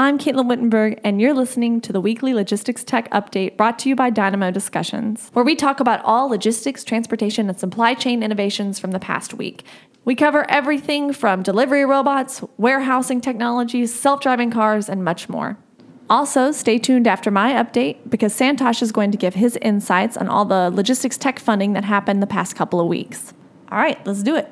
I'm Caitlin Wittenberg, and you're listening to the weekly Logistics Tech Update brought to you by Dynamo Discussions, where we talk about all logistics, transportation, and supply chain innovations from the past week. We cover everything from delivery robots, warehousing technologies, self driving cars, and much more. Also, stay tuned after my update because Santosh is going to give his insights on all the logistics tech funding that happened the past couple of weeks. All right, let's do it.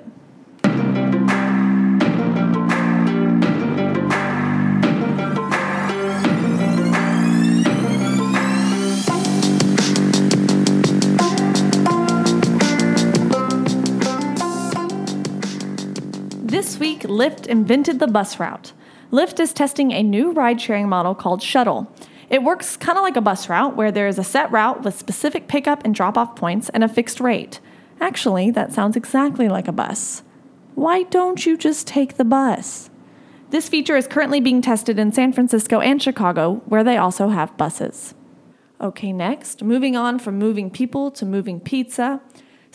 Lyft invented the bus route. Lyft is testing a new ride sharing model called Shuttle. It works kind of like a bus route where there is a set route with specific pickup and drop off points and a fixed rate. Actually, that sounds exactly like a bus. Why don't you just take the bus? This feature is currently being tested in San Francisco and Chicago, where they also have buses. Okay, next, moving on from moving people to moving pizza.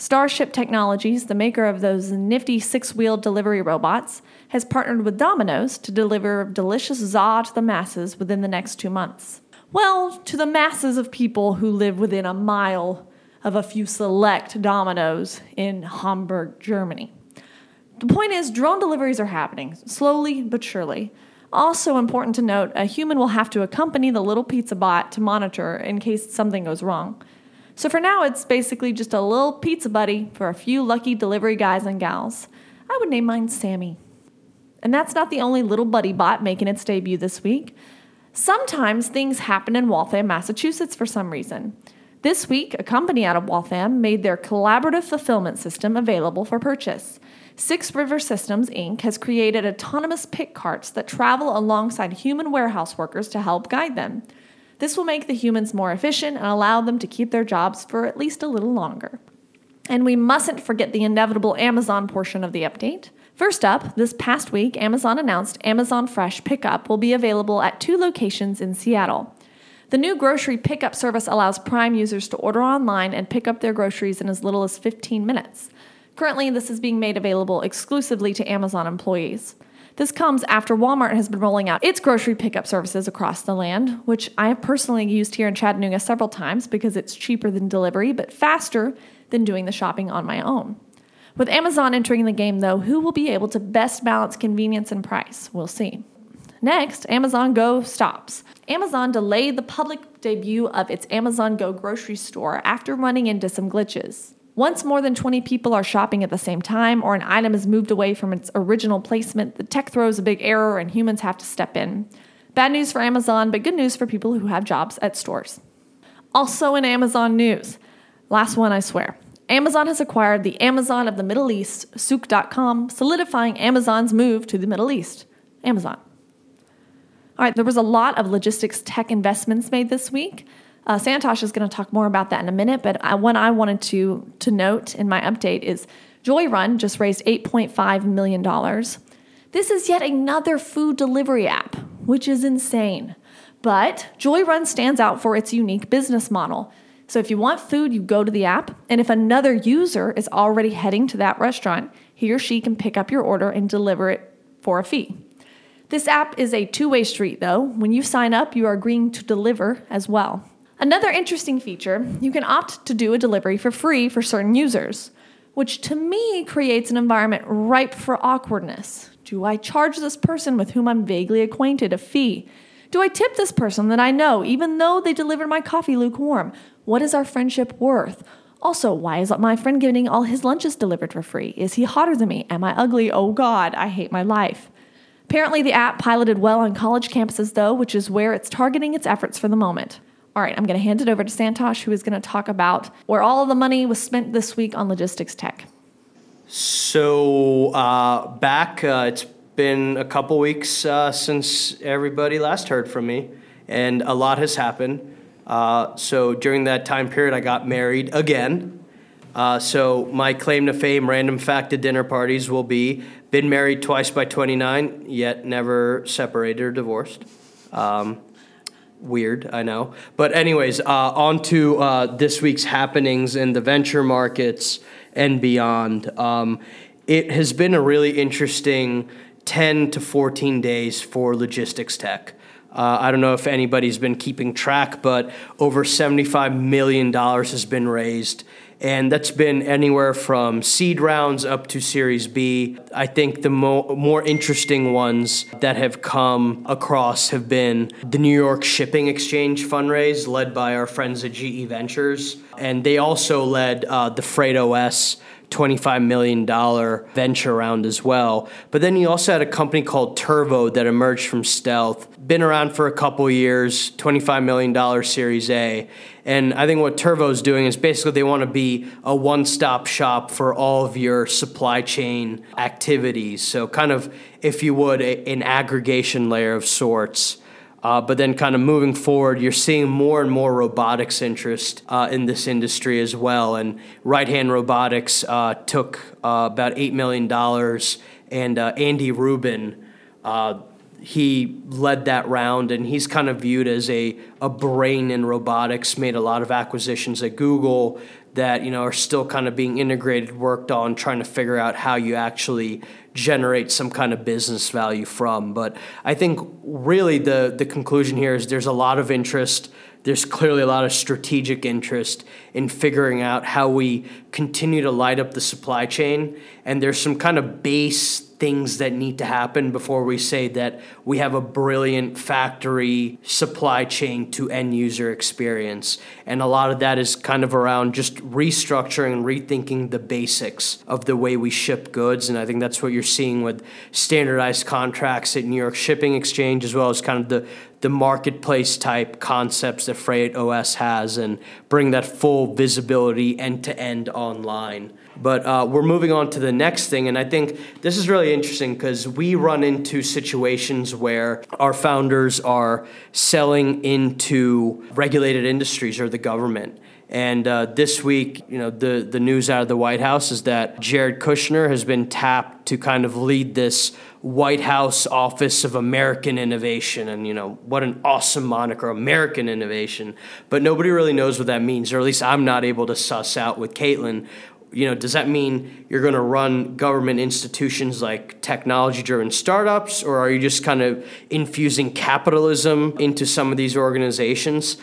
Starship Technologies, the maker of those nifty six wheeled delivery robots, has partnered with Domino's to deliver delicious za to the masses within the next two months. Well, to the masses of people who live within a mile of a few select Domino's in Hamburg, Germany. The point is, drone deliveries are happening, slowly but surely. Also, important to note, a human will have to accompany the little pizza bot to monitor in case something goes wrong. So for now, it's basically just a little pizza buddy for a few lucky delivery guys and gals. I would name mine Sammy. And that's not the only little buddy bot making its debut this week. Sometimes things happen in Waltham, Massachusetts for some reason. This week, a company out of Waltham made their collaborative fulfillment system available for purchase. Six River Systems, Inc. has created autonomous pick carts that travel alongside human warehouse workers to help guide them. This will make the humans more efficient and allow them to keep their jobs for at least a little longer. And we mustn't forget the inevitable Amazon portion of the update. First up, this past week, Amazon announced Amazon Fresh Pickup will be available at two locations in Seattle. The new grocery pickup service allows Prime users to order online and pick up their groceries in as little as 15 minutes. Currently, this is being made available exclusively to Amazon employees. This comes after Walmart has been rolling out its grocery pickup services across the land, which I have personally used here in Chattanooga several times because it's cheaper than delivery but faster than doing the shopping on my own. With Amazon entering the game, though, who will be able to best balance convenience and price? We'll see. Next, Amazon Go stops. Amazon delayed the public debut of its Amazon Go grocery store after running into some glitches. Once more than 20 people are shopping at the same time, or an item is moved away from its original placement, the tech throws a big error and humans have to step in. Bad news for Amazon, but good news for people who have jobs at stores. Also in Amazon news, last one I swear. Amazon has acquired the Amazon of the Middle East, Souq.com, solidifying Amazon's move to the Middle East. Amazon. All right, there was a lot of logistics tech investments made this week. Uh, Santosh is going to talk more about that in a minute, but I, one I wanted to to note in my update is Joyrun just raised $8.5 million. This is yet another food delivery app, which is insane. But Joyrun stands out for its unique business model. So if you want food, you go to the app, and if another user is already heading to that restaurant, he or she can pick up your order and deliver it for a fee. This app is a two way street, though. When you sign up, you are agreeing to deliver as well. Another interesting feature you can opt to do a delivery for free for certain users, which to me creates an environment ripe for awkwardness. Do I charge this person with whom I'm vaguely acquainted a fee? Do I tip this person that I know, even though they delivered my coffee lukewarm? What is our friendship worth? Also, why is my friend getting all his lunches delivered for free? Is he hotter than me? Am I ugly? Oh God, I hate my life. Apparently, the app piloted well on college campuses, though, which is where it's targeting its efforts for the moment. All right, I'm going to hand it over to Santosh, who is going to talk about where all the money was spent this week on logistics tech. So, uh, back, uh, it's been a couple weeks uh, since everybody last heard from me, and a lot has happened. Uh, so, during that time period, I got married again. Uh, so, my claim to fame, random fact at dinner parties, will be been married twice by 29, yet never separated or divorced. Um, weird, I know. But, anyways, uh, on to uh, this week's happenings in the venture markets and beyond. Um, it has been a really interesting 10 to 14 days for logistics tech. Uh, I don't know if anybody's been keeping track, but over $75 million has been raised. And that's been anywhere from seed rounds up to Series B. I think the mo- more interesting ones that have come across have been the New York Shipping Exchange fundraise, led by our friends at GE Ventures. And they also led uh, the Freightos $25 million venture round as well. But then you also had a company called Turvo that emerged from Stealth, been around for a couple years, $25 million Series A. And I think what Turvo is doing is basically they want to be a one stop shop for all of your supply chain activities. So, kind of, if you would, a, an aggregation layer of sorts. Uh, but then, kind of moving forward, you're seeing more and more robotics interest uh, in this industry as well. And RightHand Robotics uh, took uh, about $8 million, and uh, Andy Rubin, uh, he led that round, and he's kind of viewed as a, a brain in robotics, made a lot of acquisitions at Google that you know are still kind of being integrated, worked on, trying to figure out how you actually generate some kind of business value from. But I think really the the conclusion here is there's a lot of interest. There's clearly a lot of strategic interest in figuring out how we continue to light up the supply chain. And there's some kind of base things that need to happen before we say that we have a brilliant factory supply chain to end user experience. And a lot of that is kind of around just restructuring and rethinking the basics of the way we ship goods. And I think that's what you're seeing with standardized contracts at New York Shipping Exchange, as well as kind of the the marketplace type concepts that Freightos has and bring that full visibility end to end online. But uh, we're moving on to the next thing, and I think this is really interesting because we run into situations where our founders are selling into regulated industries or the government. And uh, this week, you know, the, the news out of the White House is that Jared Kushner has been tapped to kind of lead this White House Office of American Innovation. And, you know, what an awesome moniker, American Innovation. But nobody really knows what that means, or at least I'm not able to suss out with Caitlin. You know, does that mean you're going to run government institutions like technology driven startups, or are you just kind of infusing capitalism into some of these organizations?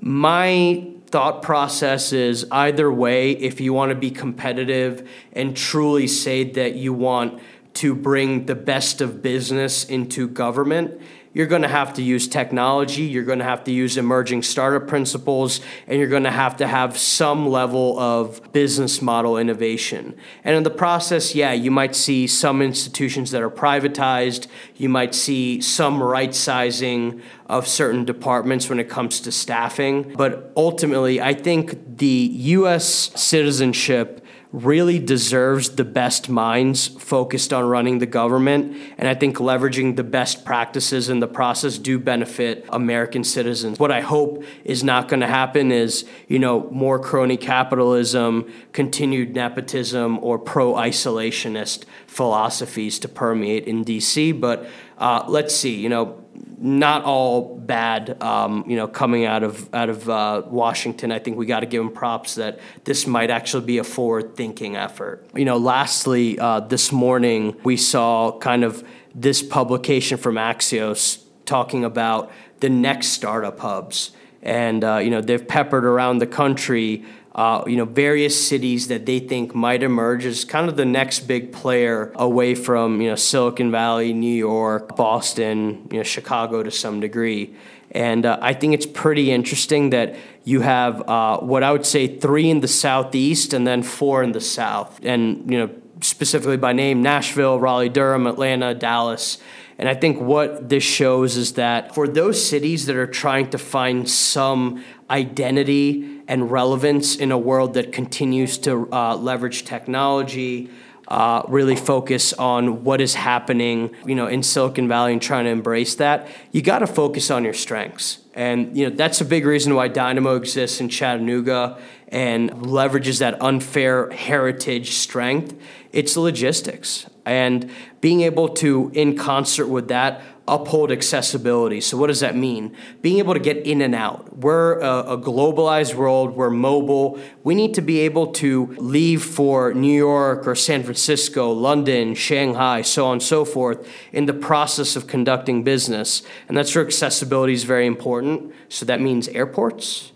My thought process is either way, if you want to be competitive and truly say that you want to bring the best of business into government, you're going to have to use technology, you're going to have to use emerging startup principles, and you're going to have to have some level of business model innovation. And in the process, yeah, you might see some institutions that are privatized, you might see some right sizing of certain departments when it comes to staffing. But ultimately, I think the US citizenship really deserves the best minds focused on running the government. And I think leveraging the best practices in the process do benefit American citizens. What I hope is not going to happen is, you know, more crony capitalism, continued nepotism, or pro isolationist philosophies to permeate in DC. But uh, let's see, you know, not all bad, um, you know, coming out of out of uh, Washington. I think we got to give them props that this might actually be a forward-thinking effort. You know, lastly, uh, this morning we saw kind of this publication from Axios talking about the next startup hubs, and uh, you know they've peppered around the country uh, you know, various cities that they think might emerge as kind of the next big player away from, you know, Silicon Valley, New York, Boston, you know, Chicago to some degree. And uh, I think it's pretty interesting that you have uh, what I would say three in the southeast and then four in the south. And, you know, specifically by name Nashville, Raleigh, Durham, Atlanta, Dallas. And I think what this shows is that for those cities that are trying to find some identity and relevance in a world that continues to uh, leverage technology, uh, really focus on what is happening, you know, in Silicon Valley and trying to embrace that. You got to focus on your strengths, and you know that's a big reason why Dynamo exists in Chattanooga and leverages that unfair heritage strength. It's logistics and being able to, in concert with that, uphold accessibility. So, what does that mean? Being able to get in and out. We're a, a, globalized world, we're mobile. We need to be able to leave for New York or San Francisco, London, Shanghai, so on and so forth, in the process of conducting business. And that's where accessibility is very important. So, that means airports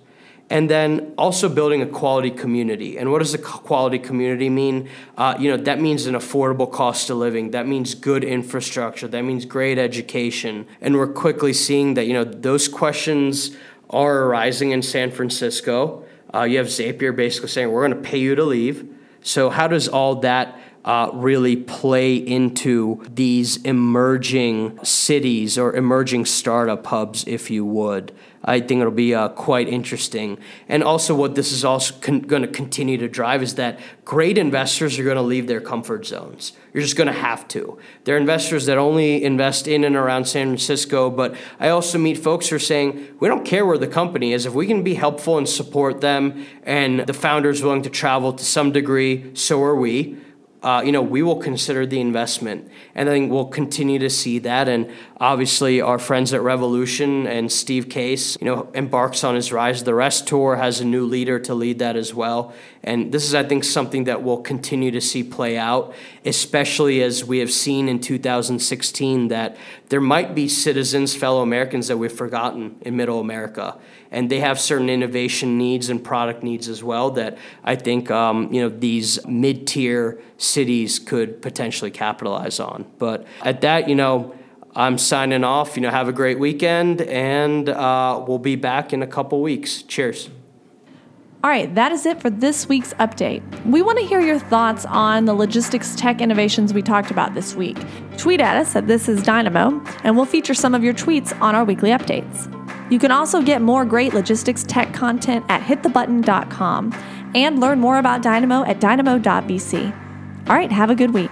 and then also building a quality community. And what does a quality community mean? Uh, you know, that means an affordable cost of living. That means good infrastructure. That means great education. And we're quickly seeing that, you know, those questions are arising in San Francisco. Uh, you have Zapier basically saying, we're going to pay you to leave. So, how does all that uh, really play into these emerging cities or emerging startup hubs, if you would? I think it'll be uh, quite interesting. And also, what this is also con- going to continue to drive is that great investors are going to leave their comfort zones. You're just going to have to. There are investors that only invest in and around San Francisco, but I also meet folks who are saying, we don't care where the company is. If we can be helpful and support them, and the founder is willing to travel to some degree, so are we uh, you know, we will consider the investment. And I think we'll continue to see that. And obviously, our friends at Revolution and Steve Case, you know, embarks on his Rise of the Rest tour, has a new leader to lead that as well. And this is, I think, something that we'll continue to see play out, especially as we have seen in 2016 that there might be citizens, fellow Americans that we've forgotten in middle America. And they have certain innovation needs and product needs as well that I think, um, you know, these mid tier cities could potentially capitalize on. But at that, you know, I'm signing off. You know, have a great weekend, and uh, we'll be back in a couple weeks. Cheers. All right, that is it for this week's update. We want to hear your thoughts on the logistics tech innovations we talked about this week. Tweet at us at This Is Dynamo, and we'll feature some of your tweets on our weekly updates. You can also get more great logistics tech content at hitthebutton.com and learn more about Dynamo at dynamo.vc. All right, have a good week.